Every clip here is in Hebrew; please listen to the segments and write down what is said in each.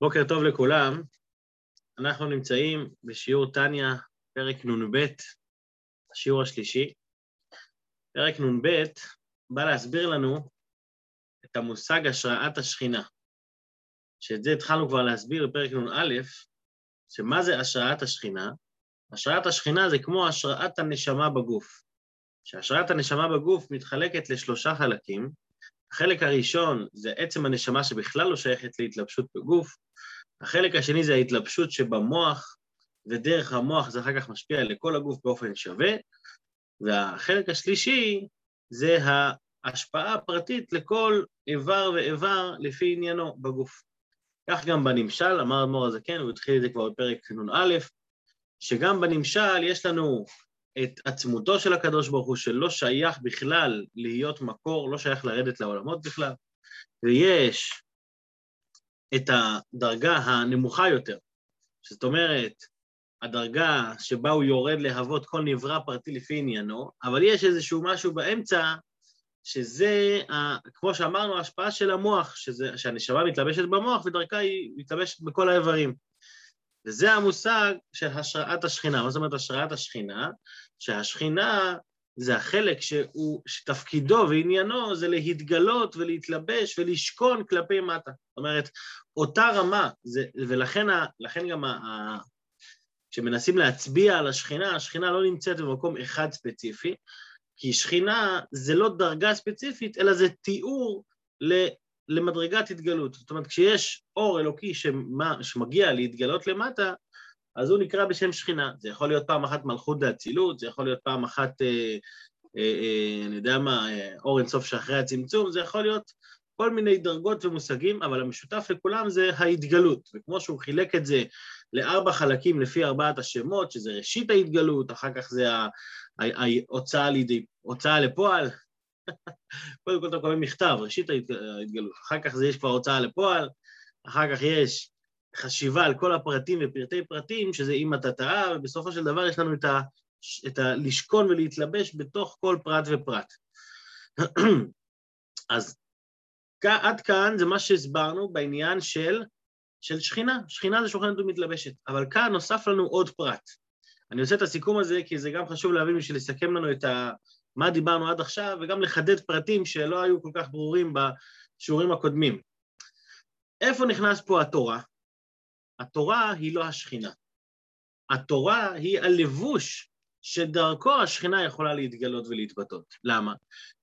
בוקר טוב לכולם. אנחנו נמצאים בשיעור טניה, פרק נ"ב, השיעור השלישי. פרק נ"ב בא להסביר לנו את המושג השראת השכינה, שאת זה התחלנו כבר להסביר בפרק נ"א, שמה זה השראת השכינה? השראת השכינה זה כמו השראת הנשמה בגוף. שהשראת הנשמה בגוף מתחלקת לשלושה חלקים. החלק הראשון זה עצם הנשמה שבכלל לא שייכת להתלבשות בגוף, החלק השני זה ההתלבשות שבמוח, ודרך המוח זה אחר כך משפיע לכל הגוף באופן שווה, והחלק השלישי זה ההשפעה הפרטית לכל איבר ואיבר לפי עניינו בגוף. כך גם בנמשל, אמר אדמו"ר הזקן, הוא התחיל את זה כבר בפרק נ"א, שגם בנמשל יש לנו את עצמותו של הקדוש ברוך הוא, שלא שייך בכלל להיות מקור, לא שייך לרדת לעולמות בכלל, ויש את הדרגה הנמוכה יותר, זאת אומרת, הדרגה שבה הוא יורד להוות כל נברא פרטי לפי עניינו, אבל יש איזשהו משהו באמצע, שזה, כמו שאמרנו, ההשפעה של המוח, שזה, שהנשמה מתלבשת במוח ודרכה היא מתלבשת בכל האיברים. וזה המושג של השראת השכינה. מה זאת אומרת השראת השכינה? שהשכינה זה החלק שהוא, שתפקידו ועניינו זה להתגלות ולהתלבש ולשכון כלפי מטה. זאת אומרת, אותה רמה, זה, ולכן ה, גם ה, ה, כשמנסים להצביע על השכינה, השכינה לא נמצאת במקום אחד ספציפי, כי שכינה זה לא דרגה ספציפית, אלא זה תיאור למדרגת התגלות. זאת אומרת, כשיש אור אלוקי שמה, שמגיע להתגלות למטה, אז הוא נקרא בשם שכינה. זה יכול להיות פעם אחת מלכות דאצילות, זה יכול להיות פעם אחת, אה, אה, אה, אני יודע מה, אה, אור אינסוף שאחרי הצמצום, זה יכול להיות כל מיני דרגות ומושגים, אבל המשותף לכולם זה ההתגלות. וכמו שהוא חילק את זה לארבע חלקים לפי ארבעת השמות, שזה ראשית ההתגלות, אחר כך זה ההוצאה לידי, הוצאה לפועל, קודם כל אתה מקבל מכתב, ראשית ההתגלות, אחר כך זה יש כבר הוצאה לפועל, אחר כך יש חשיבה על כל הפרטים ופרטי פרטים, שזה אם אתה טעה, ובסופו של דבר יש לנו את, ה, את ה... לשכון ולהתלבש בתוך כל פרט ופרט. אז עד כאן זה מה שהסברנו בעניין של, של שכינה. שכינה זה שוכנת ומתלבשת, אבל כאן נוסף לנו עוד פרט. אני עושה את הסיכום הזה כי זה גם חשוב להבין בשביל לסכם לנו את ה... מה דיברנו עד עכשיו, וגם לחדד פרטים שלא היו כל כך ברורים בשיעורים הקודמים. איפה נכנס פה התורה? התורה היא לא השכינה. התורה היא הלבוש שדרכו השכינה יכולה להתגלות ולהתבטאות. למה?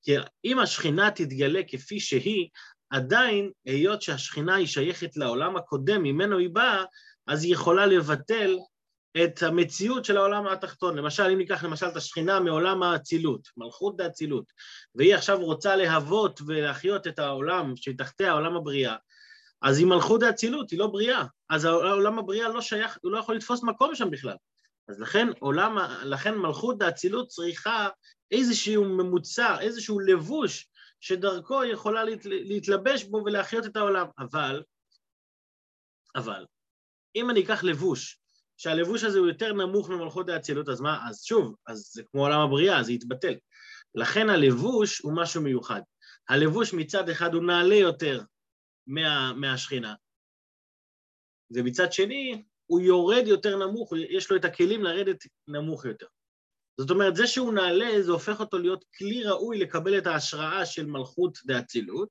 כי אם השכינה תתגלה כפי שהיא, עדיין, היות שהשכינה היא שייכת לעולם הקודם ממנו היא באה, אז היא יכולה לבטל את המציאות של העולם התחתון. למשל, אם ניקח למשל את השכינה מעולם האצילות, מלכות דאצילות, והיא עכשיו רוצה להוות ולהחיות את העולם שתחתיה עולם הבריאה, אז היא מלכות דאצילות, היא לא בריאה. אז העולם הבריאה לא שייך, הוא לא יכול לתפוס מקום שם בכלל. אז לכן עולם, לכן מלכות דאצילות צריכה איזשהו ממוצע, איזשהו לבוש שדרכו היא יכולה להת, להתלבש בו ולהחיות את העולם. אבל, אבל, אם אני אקח לבוש, שהלבוש הזה הוא יותר נמוך ממלכות דאצילות, אז מה, אז שוב, אז זה כמו עולם הבריאה, זה יתבטל. לכן הלבוש הוא משהו מיוחד. הלבוש מצד אחד הוא נעלה יותר מה, מהשכינה, ומצד שני הוא יורד יותר נמוך, יש לו את הכלים לרדת נמוך יותר. זאת אומרת, זה שהוא נעלה, זה הופך אותו להיות כלי ראוי לקבל את ההשראה של מלכות דאצילות,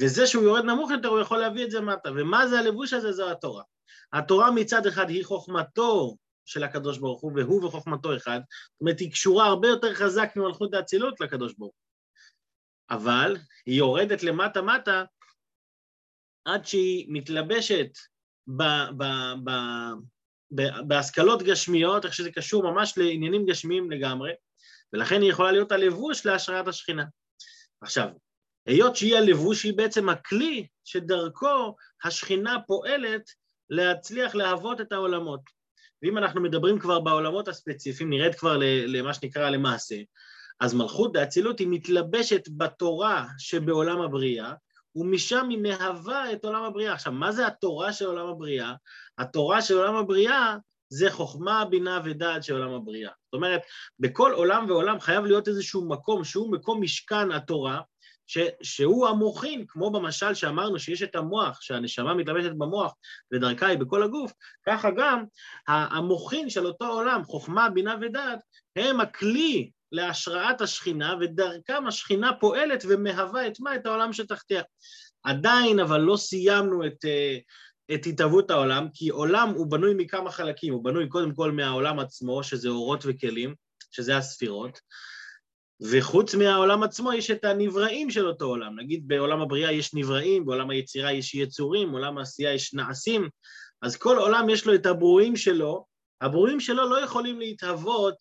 וזה שהוא יורד נמוך יותר, הוא יכול להביא את זה מטה. ומה זה הלבוש הזה? זו התורה. התורה מצד אחד היא חוכמתו של הקדוש ברוך הוא, והוא וחוכמתו אחד, זאת אומרת, היא קשורה הרבה יותר חזק ממלכות דאצילות לקדוש ברוך הוא. אבל היא יורדת למטה-מטה עד שהיא מתלבשת ב, ב, ב, ב, בהשכלות גשמיות, איך שזה קשור ממש לעניינים גשמיים לגמרי, ולכן היא יכולה להיות הלבוש להשראת השכינה. עכשיו, היות שהיא הלבוש, היא בעצם הכלי שדרכו השכינה פועלת להצליח להוות את העולמות. ואם אנחנו מדברים כבר בעולמות הספציפיים, נרד כבר למה שנקרא למעשה, אז מלכות דאצילות היא מתלבשת בתורה שבעולם הבריאה, ומשם היא מהווה את עולם הבריאה. עכשיו, מה זה התורה של עולם הבריאה? התורה של עולם הבריאה זה חוכמה, בינה ודעת של עולם הבריאה. זאת אומרת, בכל עולם ועולם חייב להיות איזשהו מקום שהוא מקום משכן התורה, ש, שהוא המוחין, כמו במשל שאמרנו שיש את המוח, שהנשמה מתלבשת במוח ודרכה היא בכל הגוף, ככה גם המוחין של אותו עולם, חוכמה, בינה ודעת, הם הכלי להשראת השכינה, ודרכם השכינה פועלת ומהווה את מה? את העולם שתחתיה. עדיין אבל לא סיימנו את, אה, את התהוות העולם, כי עולם הוא בנוי מכמה חלקים, הוא בנוי קודם כל מהעולם עצמו, שזה אורות וכלים, שזה הספירות, וחוץ מהעולם עצמו יש את הנבראים של אותו עולם. נגיד בעולם הבריאה יש נבראים, בעולם היצירה יש יצורים, בעולם העשייה יש נעשים, אז כל עולם יש לו את הברואים שלו, הברואים שלו לא יכולים להתהוות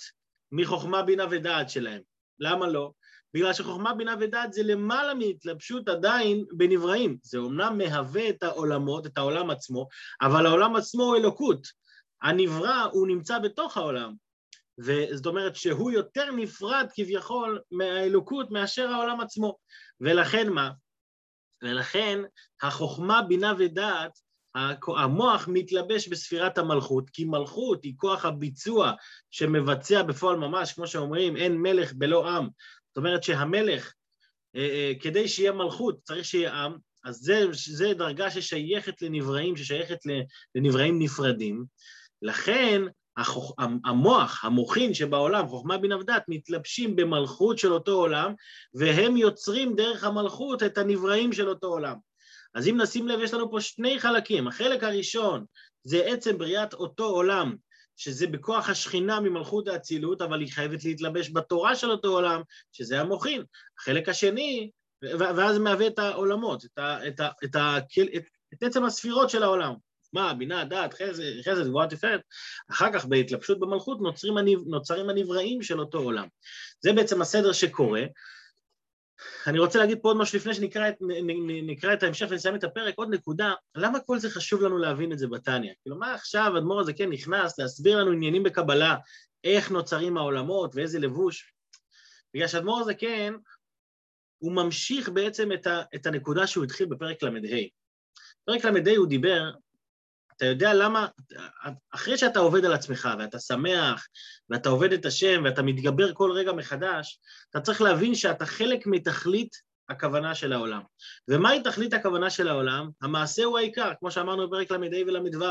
מחוכמה, בינה ודעת שלהם. למה לא? בגלל שחוכמה, בינה ודעת זה למעלה מהתלבשות עדיין בנבראים. זה אומנם מהווה את העולמות, את העולם עצמו, אבל העולם עצמו הוא אלוקות. הנברא הוא נמצא בתוך העולם, וזאת אומרת שהוא יותר נפרד כביכול מהאלוקות מאשר העולם עצמו. ולכן מה? ולכן החוכמה, בינה ודעת, המוח מתלבש בספירת המלכות, כי מלכות היא כוח הביצוע שמבצע בפועל ממש, כמו שאומרים, אין מלך בלא עם. זאת אומרת שהמלך, אה, אה, כדי שיהיה מלכות צריך שיהיה עם, אז זה, זה דרגה ששייכת לנבראים, ששייכת לנבראים נפרדים. לכן החוכ... המוח, המוחין שבעולם, חוכמה בינה ודעת, מתלבשים במלכות של אותו עולם, והם יוצרים דרך המלכות את הנבראים של אותו עולם. אז אם נשים לב, יש לנו פה שני חלקים. החלק הראשון זה עצם בריאת אותו עולם, שזה בכוח השכינה ממלכות האצילות, אבל היא חייבת להתלבש בתורה של אותו עולם, שזה המוחין. החלק השני, ואז מהווה את העולמות, את, ה, את, ה, את, ה, את, את עצם הספירות של העולם. מה, בינה, דעת, חסד, גבוהה תפארת, אחר כך בהתלבשות במלכות נוצרים, נוצרים הנבראים של אותו עולם. זה בעצם הסדר שקורה. אני רוצה להגיד פה עוד משהו לפני שנקרא את, נקרא את ההמשך ונסיים את הפרק, עוד נקודה, למה כל זה חשוב לנו להבין את זה בתניא? כאילו, מה עכשיו אדמו"ר הזה כן נכנס להסביר לנו עניינים בקבלה, איך נוצרים העולמות ואיזה לבוש? בגלל שאדמו"ר הזה כן, הוא ממשיך בעצם את, ה, את הנקודה שהוא התחיל בפרק ל"ה. פרק ל"ה הוא דיבר אתה יודע למה, אחרי שאתה עובד על עצמך ואתה שמח ואתה עובד את השם ואתה מתגבר כל רגע מחדש, אתה צריך להבין שאתה חלק מתכלית הכוונה של העולם. ומהי תכלית הכוונה של העולם? המעשה הוא העיקר, כמו שאמרנו בפרק ל"ה ול"ו,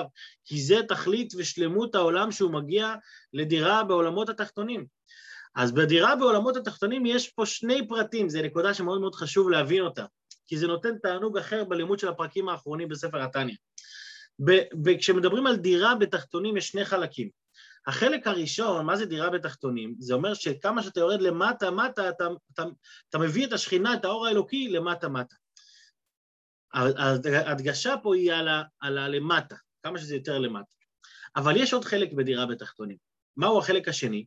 כי זה תכלית ושלמות העולם שהוא מגיע לדירה בעולמות התחתונים. אז בדירה בעולמות התחתונים יש פה שני פרטים, זו נקודה שמאוד מאוד חשוב להבין אותה, כי זה נותן תענוג אחר בלימוד של הפרקים האחרונים בספר התניא. וכשמדברים על דירה בתחתונים יש שני חלקים. החלק הראשון, מה זה דירה בתחתונים? זה אומר שכמה שאתה יורד למטה-מטה, אתה, אתה, אתה מביא את השכינה, את האור האלוקי, למטה-מטה. ההדגשה פה היא על הלמטה, כמה שזה יותר למטה. אבל יש עוד חלק בדירה בתחתונים. מהו החלק השני?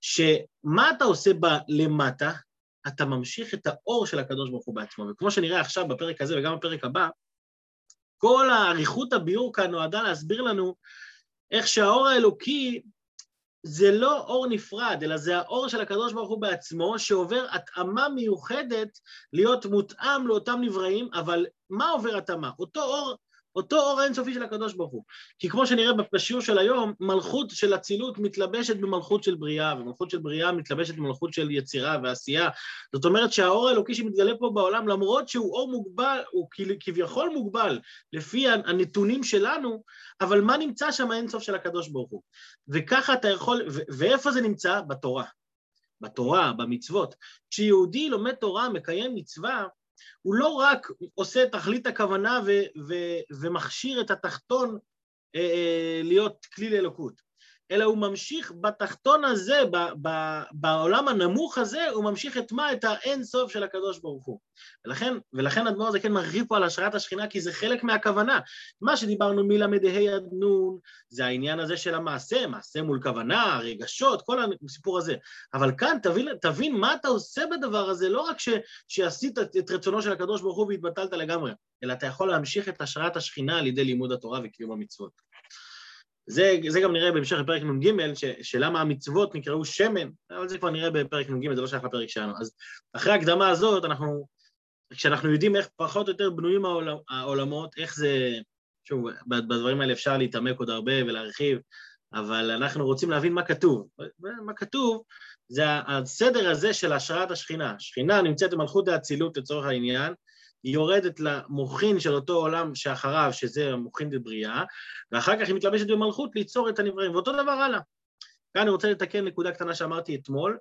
שמה אתה עושה בלמטה? אתה ממשיך את האור של הקדוש ברוך הוא בעצמו. וכמו שנראה עכשיו בפרק הזה וגם בפרק הבא, כל האריכות הביאור כאן נועדה להסביר לנו איך שהאור האלוקי זה לא אור נפרד, אלא זה האור של הקדוש ברוך הוא בעצמו, שעובר התאמה מיוחדת להיות מותאם לאותם נבראים, אבל מה עובר התאמה? אותו אור אותו אור האינסופי של הקדוש ברוך הוא. כי כמו שנראה בשיעור של היום, מלכות של אצילות מתלבשת במלכות של בריאה, ומלכות של בריאה מתלבשת במלכות של יצירה ועשייה. זאת אומרת שהאור האלוקי שמתגלה פה בעולם, למרות שהוא אור מוגבל, הוא כביכול מוגבל לפי הנתונים שלנו, אבל מה נמצא שם האינסוף של הקדוש ברוך הוא? וככה אתה יכול, ואיפה זה נמצא? בתורה. בתורה, במצוות. כשיהודי לומד תורה, מקיים מצווה, הוא לא רק עושה תכלית הכוונה ו- ו- ומכשיר את התחתון אה, אה, להיות כלי לאלוקות, אלא הוא ממשיך בתחתון הזה, ב- ב- בעולם הנמוך הזה, הוא ממשיך את מה? את האין סוף של הקדוש ברוך הוא. ולכן, ולכן אדמו"ר הזה כן מרחיב פה על השראת השכינה, כי זה חלק מהכוונה. מה שדיברנו מל"ה עד נון, זה העניין הזה של המעשה, מעשה מול כוונה, רגשות, כל הסיפור הזה. אבל כאן תבין, תבין מה אתה עושה בדבר הזה, לא רק ש, שעשית את רצונו של הקדוש ברוך הוא והתבטלת לגמרי, אלא אתה יכול להמשיך את השראת השכינה על ידי לימוד התורה וקיום המצוות. זה, זה גם נראה בהמשך בפרק נ"ג, שלמה המצוות נקראו שמן, אבל זה כבר נראה בפרק נ"ג, זה לא שייך לפרק שלנו. אז אחרי ההקדמה הזאת, אנחנו, כשאנחנו יודעים איך פחות או יותר בנויים העול, העולמות, איך זה, שוב, בדברים האלה אפשר להתעמק עוד הרבה ולהרחיב, אבל אנחנו רוצים להבין מה כתוב. מה כתוב זה הסדר הזה של השראת השכינה. השכינה נמצאת במלכות האצילות לצורך העניין, היא יורדת למוחין של אותו עולם שאחריו, שזה המוחין דבריאה, ואחר כך היא מתלבשת במלכות ליצור את הנבראים, ואותו דבר הלאה. כאן אני רוצה לתקן נקודה קטנה שאמרתי אתמול,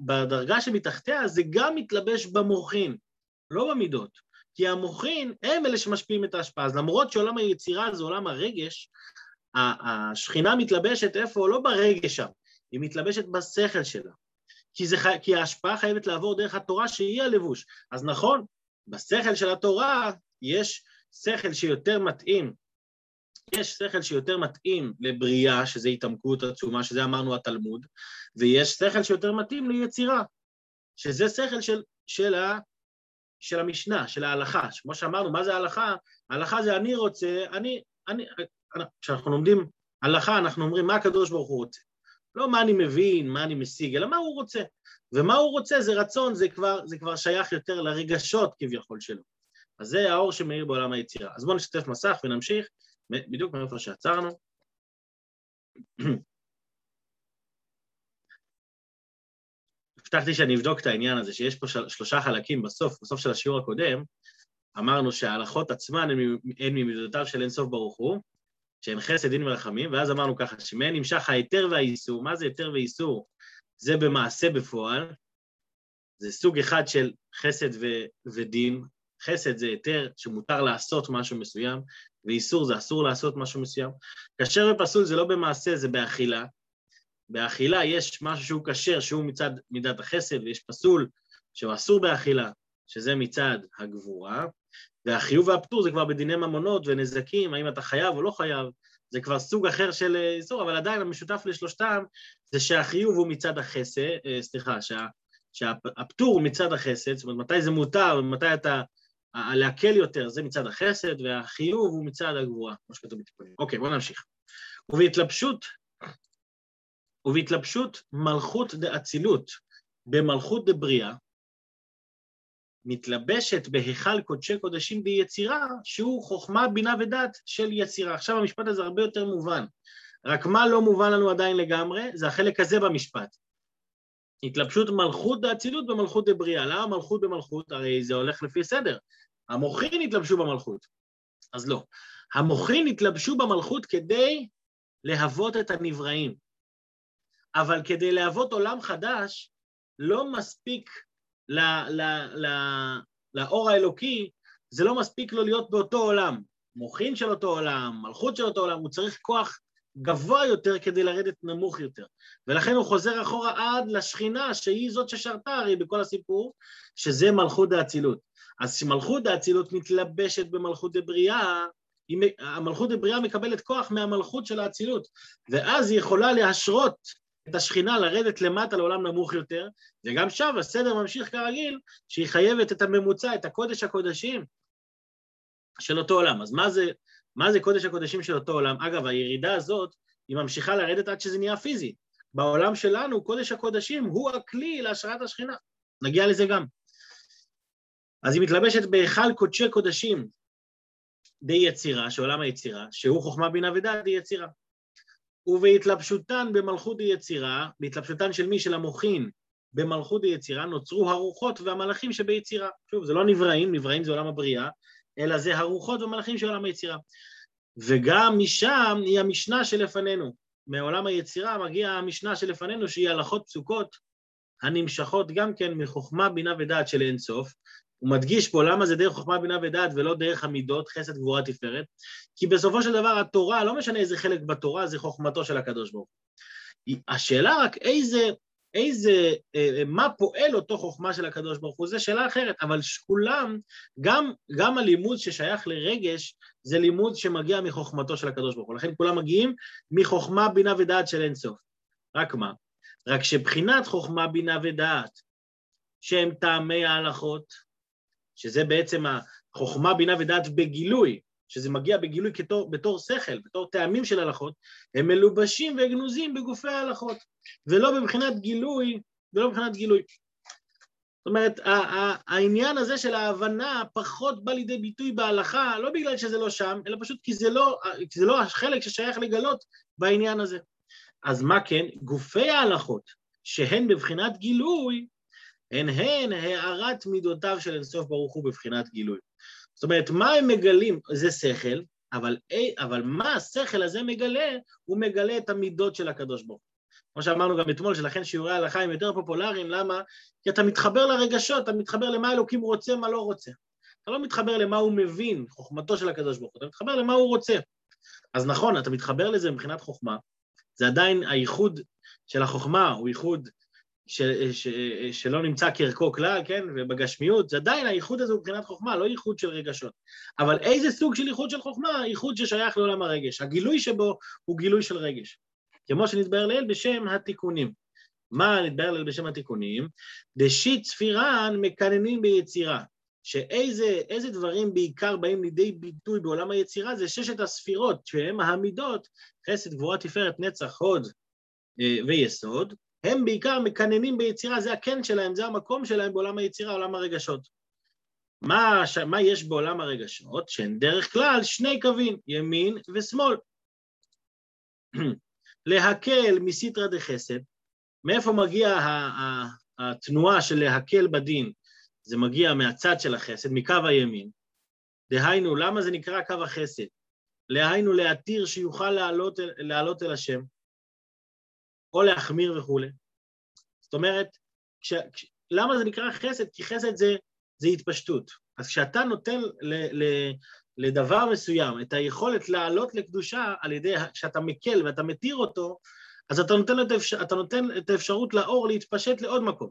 בדרגה שמתחתיה זה גם מתלבש במוחין, לא במידות. כי המוחין הם אלה שמשפיעים את ההשפעה. אז למרות שעולם היצירה זה עולם הרגש, השכינה מתלבשת איפה? לא ברגש שם, היא מתלבשת בשכל שלה. כי, זה, כי ההשפעה חייבת לעבור דרך התורה שהיא הלבוש. אז נכון, בשכל של התורה יש שכל שיותר מתאים, יש שכל שיותר מתאים לבריאה, שזה התעמקות עצומה, שזה אמרנו התלמוד, ויש שכל שיותר מתאים ליצירה, שזה שכל של, של, ה, של המשנה, של ההלכה. כמו שאמרנו, מה זה ההלכה? ההלכה זה אני רוצה, אני, אני, כשאנחנו לומדים הלכה, אנחנו אומרים מה הקדוש ברוך הוא רוצה. לא מה אני מבין, מה אני משיג, אלא מה הוא רוצה. ומה הוא רוצה זה רצון, זה כבר, זה כבר שייך יותר לרגשות כביכול שלו. אז זה האור שמאיר בעולם היצירה. אז בואו נשתף מסך ונמשיך בדיוק מאיפה שעצרנו. הבטחתי שאני אבדוק את העניין הזה, שיש פה של, שלושה חלקים בסוף, בסוף של השיעור הקודם, אמרנו שההלכות עצמן הן ממידותיו של אינסוף ברוך הוא, שהן חסד, דין ורחמים, ואז אמרנו ככה, שמהן נמשך ההיתר והאיסור. מה זה היתר ואיסור? זה במעשה בפועל, זה סוג אחד של חסד ו- ודין. חסד זה היתר שמותר לעשות משהו מסוים, ואיסור זה אסור לעשות משהו מסוים. כשר ופסול זה לא במעשה, זה באכילה. באכילה יש משהו שהוא כשר, שהוא מצד מידת החסד, ויש פסול שהוא אסור באכילה, שזה מצד הגבורה, והחיוב והפטור זה כבר בדיני ממונות ונזקים, האם אתה חייב או לא חייב, זה כבר סוג אחר של אה, איסור, אבל עדיין המשותף לשלושתם זה שהחיוב הוא מצד החסד, אה, סליחה, שה, שהפטור הוא מצד החסד, זאת אומרת, מתי זה מותר ומתי אתה, להקל יותר, זה מצד החסד, והחיוב הוא מצד הגבורה, כמו שכתוב בתיקונים. אוקיי, בואו נמשיך. ובהתלבשות, ובהתלבשות מלכות דאצילות במלכות דבריאה, מתלבשת בהיכל קודשי קודשים ביצירה, שהוא חוכמה, בינה ודעת של יצירה. עכשיו המשפט הזה הרבה יותר מובן. רק מה לא מובן לנו עדיין לגמרי? זה החלק הזה במשפט. התלבשות מלכות דאצילות במלכות דבריאה. למה מלכות במלכות? הרי זה הולך לפי סדר. המוחין התלבשו במלכות. אז לא. המוחין התלבשו במלכות כדי להוות את הנבראים. אבל כדי להוות עולם חדש, לא מספיק ל, ל, ל, לאור האלוקי, זה לא מספיק לו להיות באותו עולם. מוחין של אותו עולם, מלכות של אותו עולם, הוא צריך כוח גבוה יותר כדי לרדת נמוך יותר. ולכן הוא חוזר אחורה עד לשכינה, שהיא זאת ששרתה הרי בכל הסיפור, שזה מלכות דאצילות. אז כשמלכות דאצילות מתלבשת במלכות דבריאה, המלכות דבריאה מקבלת כוח מהמלכות של האצילות, ואז היא יכולה להשרות את השכינה לרדת למטה לעולם נמוך יותר, וגם שם הסדר ממשיך כרגיל, שהיא חייבת את הממוצע, את הקודש הקודשים של אותו עולם. אז מה זה, מה זה קודש הקודשים של אותו עולם? אגב, הירידה הזאת, היא ממשיכה לרדת עד שזה נהיה פיזי. בעולם שלנו, קודש הקודשים הוא הכלי להשראת השכינה. נגיע לזה גם. אז היא מתלבשת בהיכל קודשי קודשים די יצירה, שעולם היצירה, שהוא חוכמה בינה ודעת די יצירה. ובהתלבשותן במלכות היצירה, בהתלבשותן של מי? של המוחין במלכות היצירה, נוצרו הרוחות והמלאכים שביצירה. שוב, זה לא נבראים, נבראים זה עולם הבריאה, אלא זה הרוחות ומלאכים של עולם היצירה. וגם משם היא המשנה שלפנינו. מעולם היצירה מגיעה המשנה שלפנינו, שהיא הלכות פסוקות הנמשכות גם כן מחוכמה, בינה ודעת של אין סוף, הוא מדגיש פה למה זה דרך חוכמה, בינה ודעת ולא דרך המידות, חסד, גבורה, תפארת, כי בסופו של דבר התורה, לא משנה איזה חלק בתורה, זה חוכמתו של הקדוש ברוך הוא. השאלה רק איזה, איזה, אה, מה פועל אותו חוכמה של הקדוש ברוך הוא, זו שאלה אחרת, אבל כולם, גם, גם הלימוד ששייך לרגש, זה לימוד שמגיע מחוכמתו של הקדוש ברוך הוא, לכן כולם מגיעים מחוכמה, בינה ודעת של אינסוף. רק מה? רק שבחינת חוכמה, בינה ודעת, שהם טעמי ההלכות, שזה בעצם החוכמה, בינה ודעת בגילוי, שזה מגיע בגילוי כתור, בתור שכל, בתור טעמים של הלכות, הם מלובשים וגנוזים בגופי ההלכות, ולא בבחינת גילוי, ולא בבחינת גילוי. זאת אומרת, העניין הזה של ההבנה פחות בא לידי ביטוי בהלכה, לא בגלל שזה לא שם, אלא פשוט כי זה לא, כי זה לא החלק ששייך לגלות בעניין הזה. אז מה כן? גופי ההלכות שהן בבחינת גילוי, הן הן הארת מידותיו של אינסוף ברוך הוא בבחינת גילוי. זאת אומרת, מה הם מגלים? זה שכל, אבל, אבל מה השכל הזה מגלה? הוא מגלה את המידות של הקדוש ברוך הוא. כמו שאמרנו גם אתמול, שלכן שיעורי ההלכה הם יותר פופולריים, למה? כי אתה מתחבר לרגשות, אתה מתחבר למה אלוקים רוצה, מה לא רוצה. אתה לא מתחבר למה הוא מבין, חוכמתו של הקדוש ברוך הוא, אתה מתחבר למה הוא רוצה. אז נכון, אתה מתחבר לזה מבחינת חוכמה, זה עדיין הייחוד של החוכמה, הוא ייחוד ש, ש, שלא נמצא כערכו כלל, כן, ובגשמיות, זה עדיין הייחוד הזה הוא מבחינת חוכמה, לא ייחוד של רגשות. אבל איזה סוג של ייחוד של חוכמה? ייחוד ששייך לעולם הרגש. הגילוי שבו הוא גילוי של רגש. כמו שנתבהר לאל בשם התיקונים. מה נתבהר לאל בשם התיקונים? דשית צפירן מקננים ביצירה. שאיזה דברים בעיקר באים לידי ביטוי בעולם היצירה זה ששת הספירות, שהן המידות, חסד, גבורה, תפארת, נצח, הוד אה, ויסוד, הם בעיקר מקננים ביצירה, זה הקן שלהם, זה המקום שלהם בעולם היצירה, עולם הרגשות. מה, מה יש בעולם הרגשות? שהן דרך כלל שני קווים, ימין ושמאל. להקל מסיטרא דחסד, מאיפה מגיע התנועה של להקל בדין? זה מגיע מהצד של החסד, מקו הימין. דהיינו, למה זה נקרא קו החסד? להיינו להתיר שיוכל לעלות, לעלות אל השם, או להחמיר וכולי. זאת אומרת, כש, כש, למה זה נקרא חסד? כי חסד זה, זה התפשטות. אז כשאתה נותן ל, ל, לדבר מסוים את היכולת לעלות לקדושה על ידי, שאתה מקל ואתה מתיר אותו, אז אתה נותן, את האפשר, אתה נותן את האפשרות לאור להתפשט לעוד מקום.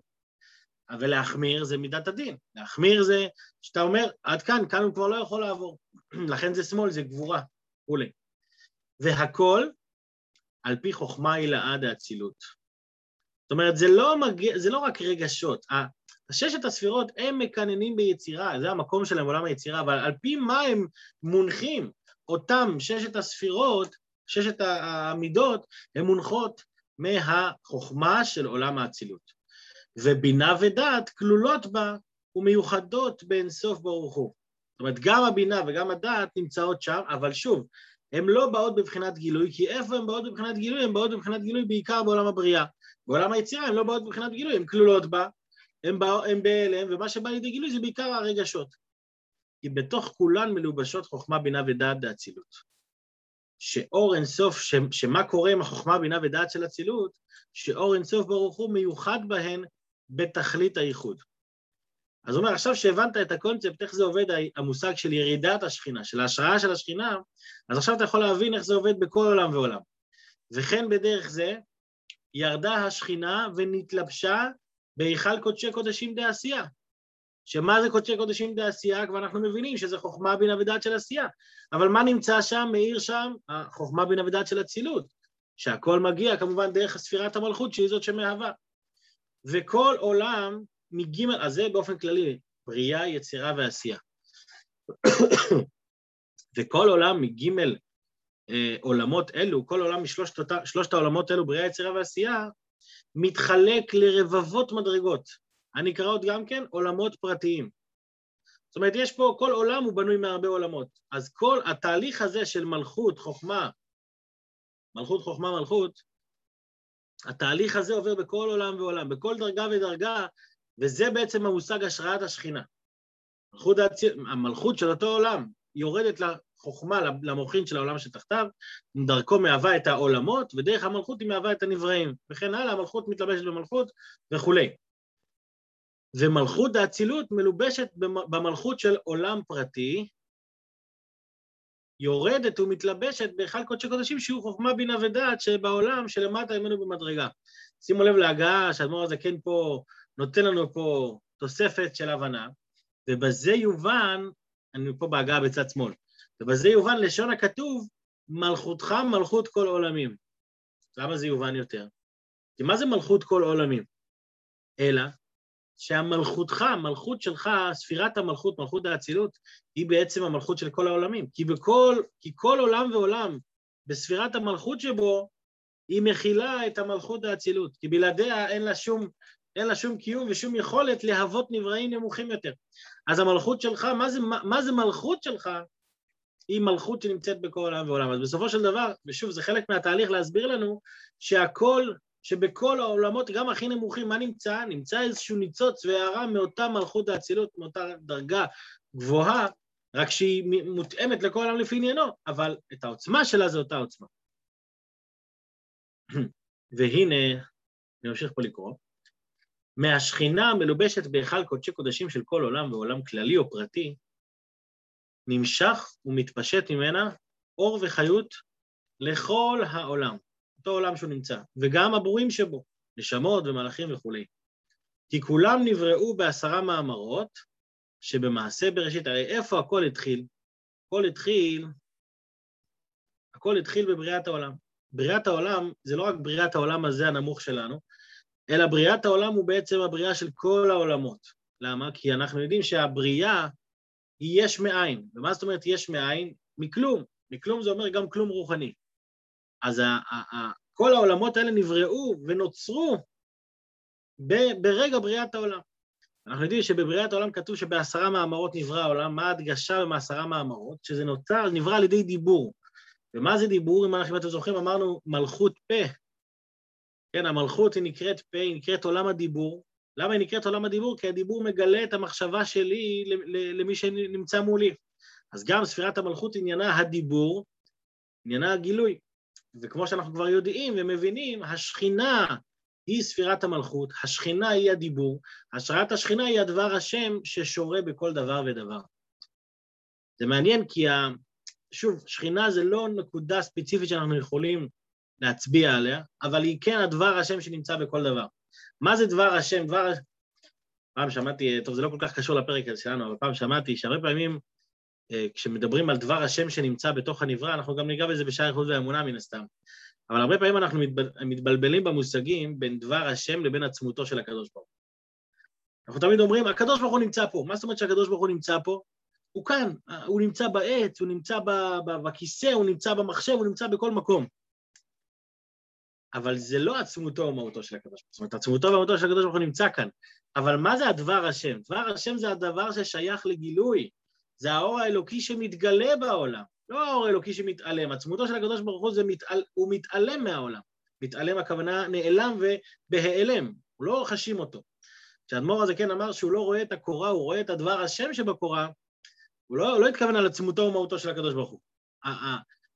ולהחמיר זה מידת הדין. להחמיר זה שאתה אומר, עד כאן, כאן הוא כבר לא יכול לעבור. לכן זה שמאל, זה גבורה, וכולי. והכל על פי חוכמה הילאה דאצילות. זאת אומרת, זה לא, מגיע, זה לא רק רגשות. הששת הספירות הם מקננים ביצירה, זה המקום שלהם בעולם היצירה, אבל על פי מה הם מונחים אותם ששת הספירות, ששת המידות, הן מונחות מהחוכמה של עולם האצילות. ובינה ודעת כלולות בה ומיוחדות באינסוף ברוך הוא. זאת אומרת, גם הבינה וגם הדעת נמצאות שם, אבל שוב, הן לא באות בבחינת גילוי, כי איפה הן באות בבחינת גילוי? הן באות בבחינת גילוי בעיקר בעולם הבריאה. בעולם היצירה הן לא באות בבחינת גילוי, הן כלולות בה, הן בהלם, ומה שבא לידי גילוי זה בעיקר הרגשות. כי בתוך כולן מלובשות חוכמה, בינה ודעת דאצילות. שאור אינסוף, ש, שמה קורה עם החוכמה, בינה ודעת של אצילות, שאור אינסוף ברוך הוא מיוחד בהן בתכלית הייחוד. אז הוא אומר, עכשיו שהבנת את הקונספט, איך זה עובד המושג של ירידת השכינה, של ההשראה של השכינה, אז עכשיו אתה יכול להבין איך זה עובד בכל עולם ועולם. וכן בדרך זה, ירדה השכינה ונתלבשה בהיכל קודשי קודשים דעשייה. שמה זה קודשי קודשים דעשייה? כבר אנחנו מבינים שזה חוכמה, בינה ודעת של עשייה. אבל מה נמצא שם, מאיר שם? החוכמה, בינה ודעת של אצילות. שהכל מגיע כמובן דרך ספירת המלכות, שהיא זאת שמהווה. וכל עולם מגימל, אז זה באופן כללי, בריאה, יצירה ועשייה. וכל עולם מגימל אה, עולמות אלו, כל עולם משלושת העולמות אלו, בריאה, יצירה ועשייה, מתחלק לרבבות מדרגות, הנקראות גם כן עולמות פרטיים. זאת אומרת, יש פה, כל עולם הוא בנוי מהרבה עולמות. אז כל התהליך הזה של מלכות, חוכמה, מלכות, חוכמה, מלכות, התהליך הזה עובר בכל עולם ועולם, בכל דרגה ודרגה, וזה בעצם המושג השראת השכינה. המלכות, המלכות של אותו עולם יורדת לחוכמה, למוחין של העולם שתחתיו, דרכו מהווה את העולמות, ודרך המלכות היא מהווה את הנבראים, וכן הלאה, המלכות מתלבשת במלכות וכולי. ומלכות האצילות מלובשת במלכות של עולם פרטי, יורדת ומתלבשת בהיכל קודשי קודשים שהוא חוכמה בינה ודעת שבעולם שלמטה ממנו במדרגה. שימו לב להגעה שהאדמו"ר הזה כן פה נותן לנו פה תוספת של הבנה, ובזה יובן, אני פה בהגעה בצד שמאל, ובזה יובן לשון הכתוב, מלכותך מלכות כל עולמים. למה זה יובן יותר? כי מה זה מלכות כל עולמים? אלא שהמלכותך, המלכות שלך, ספירת המלכות, מלכות האצילות, היא בעצם המלכות של כל העולמים. כי בכל, כי כל עולם ועולם, בספירת המלכות שבו, היא מכילה את המלכות האצילות, כי בלעדיה אין לה שום, אין לה שום קיום ושום יכולת להוות נבראים נמוכים יותר. אז המלכות שלך, מה זה, מה, מה זה מלכות שלך? היא מלכות שנמצאת בכל עולם ועולם. אז בסופו של דבר, ושוב, זה חלק מהתהליך להסביר לנו שהכל שבכל העולמות, גם הכי נמוכים, מה נמצא? נמצא איזשהו ניצוץ והערה מאותה מלכות האצילות, מאותה דרגה גבוהה, רק שהיא מותאמת לכל העולם לפי עניינו, אבל את העוצמה שלה זה אותה עוצמה. והנה, אני ממשיך פה לקרוא, מהשכינה המלובשת בהיכל קודשי קודשים של כל עולם ועולם כללי או פרטי, נמשך ומתפשט ממנה אור וחיות לכל העולם, אותו עולם שהוא נמצא, וגם הבורים שבו, נשמות ומלאכים וכולי. כי כולם נבראו בעשרה מאמרות, שבמעשה בראשית, הרי איפה הכל התחיל? הכל התחיל, הכל התחיל בבריאת העולם. בריאת העולם זה לא רק בריאת העולם הזה הנמוך שלנו, אלא בריאת העולם הוא בעצם הבריאה של כל העולמות. למה? כי אנחנו יודעים שהבריאה היא יש מאין. ומה זאת אומרת יש מאין? מכלום. מכלום זה אומר גם כלום רוחני. אז ה- ה- ה- כל העולמות האלה נבראו ונוצרו ב- ברגע בריאת העולם. אנחנו יודעים שבבריאת העולם כתוב שבעשרה מאמרות נברא העולם, מה ההדגשה במעשרה מאמרות? שזה נוצר, נברא על ידי דיבור. ומה זה דיבור? אם אנחנו, אתם זוכרים, אמרנו מלכות פה. כן, המלכות היא נקראת פה, היא נקראת עולם הדיבור. למה היא נקראת עולם הדיבור? כי הדיבור מגלה את המחשבה שלי למי שנמצא מולי. אז גם ספירת המלכות עניינה הדיבור, עניינה הגילוי. וכמו שאנחנו כבר יודעים ומבינים, השכינה היא ספירת המלכות, השכינה היא הדיבור, השראת השכינה היא הדבר השם ששורה בכל דבר ודבר. זה מעניין כי, ה... שוב, שכינה זה לא נקודה ספציפית שאנחנו יכולים להצביע עליה, אבל היא כן הדבר השם שנמצא בכל דבר. מה זה דבר השם? דבר... פעם שמעתי, טוב, זה לא כל כך קשור לפרק הזה שלנו, אבל פעם שמעתי שהרבה פעמים אה, כשמדברים על דבר השם שנמצא בתוך הנברא, אנחנו גם ניגע בזה בשער איכות והאמונה מן הסתם. אבל הרבה פעמים אנחנו מתבלבלים במושגים בין דבר השם לבין עצמותו של הקדוש ברוך הוא. אנחנו תמיד אומרים, הקדוש ברוך הוא נמצא פה. מה זאת אומרת שהקדוש ברוך הוא נמצא פה? הוא כאן, הוא נמצא בעץ, הוא נמצא בכיסא, הוא נמצא במחשב, הוא נמצא בכל מקום. אבל זה לא עצמותו או מהותו של הקדוש ברוך הוא. זאת אומרת, עצמותו ומהותו של הקדוש ברוך הוא נמצא כאן. אבל מה זה הדבר השם? דבר השם זה הדבר ששייך לגילוי. זה האור האלוקי שמתגלה בעולם, לא האור האלוקי שמתעלם. עצמותו של הקדוש ברוך הוא מתעל... הוא מתעלם מהעולם. מתעלם הכוונה נעלם ובהיעלם, הוא לא חשים אותו. כשאדמו"ר הזה כן אמר שהוא לא רואה את הקורה, הוא רואה את הדבר השם שבקורה, הוא לא, לא התכוון על עצמותו ומהותו של הקדוש ברוך הוא.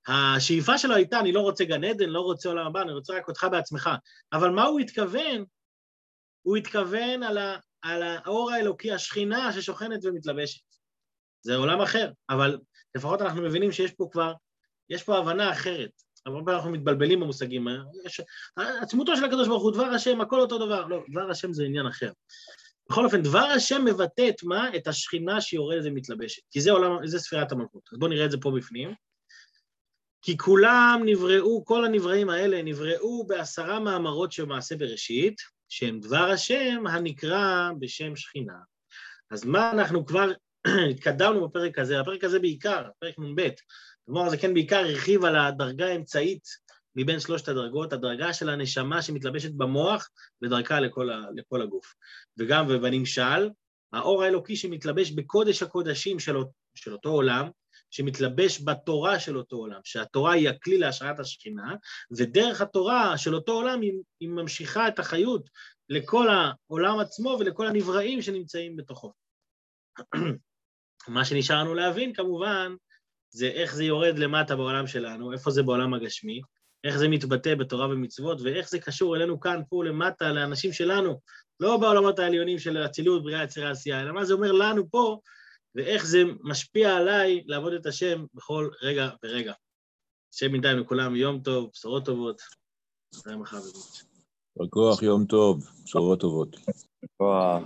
השאיפה שלו הייתה, אני לא רוצה גן עדן, לא רוצה עולם הבא, אני רוצה רק אותך בעצמך. אבל מה הוא התכוון? הוא התכוון על, ה, על האור האלוקי, השכינה ששוכנת ומתלבשת. זה עולם אחר, אבל לפחות אנחנו מבינים שיש פה כבר, יש פה הבנה אחרת. הרבה פעמים אנחנו מתבלבלים במושגים. יש, עצמותו של הקדוש ברוך הוא, דבר השם, הכל אותו דבר. לא, דבר השם זה עניין אחר. בכל אופן, דבר השם מבטא את מה? את השכינה שיורדת ומתלבשת. כי זה עולם, זה ספירת המלכות. אז בואו נראה את זה פה בפנים. כי כולם נבראו, כל הנבראים האלה נבראו בעשרה מאמרות של מעשה בראשית, שהם דבר השם הנקרא בשם שכינה. אז מה אנחנו כבר התקדמנו בפרק הזה, הפרק הזה בעיקר, פרק נ"ב, כלומר זה כן בעיקר הרחיב על הדרגה האמצעית מבין שלושת הדרגות, הדרגה של הנשמה שמתלבשת במוח ודרכה לכל, ה, לכל הגוף. וגם ובנמשל, האור האלוקי שמתלבש בקודש הקודשים של, של אותו עולם, שמתלבש בתורה של אותו עולם, שהתורה היא הכלי להשראת השכינה, ודרך התורה של אותו עולם היא, היא ממשיכה את החיות לכל העולם עצמו ולכל הנבראים שנמצאים בתוכו. מה שנשאר לנו להבין כמובן זה איך זה יורד למטה בעולם שלנו, איפה זה בעולם הגשמי, איך זה מתבטא בתורה ומצוות, ואיך זה קשור אלינו כאן, פה למטה, לאנשים שלנו, לא בעולמות העליונים של אצילות, בריאה, יצירה, עשייה, אלא מה זה אומר לנו פה, ואיך זה משפיע עליי לעבוד את השם בכל רגע ורגע. השם בינתיים לכולם יום טוב, בשורות טובות. תודה רבה. בכוח, יום טוב, בשורות טובות. בכוח.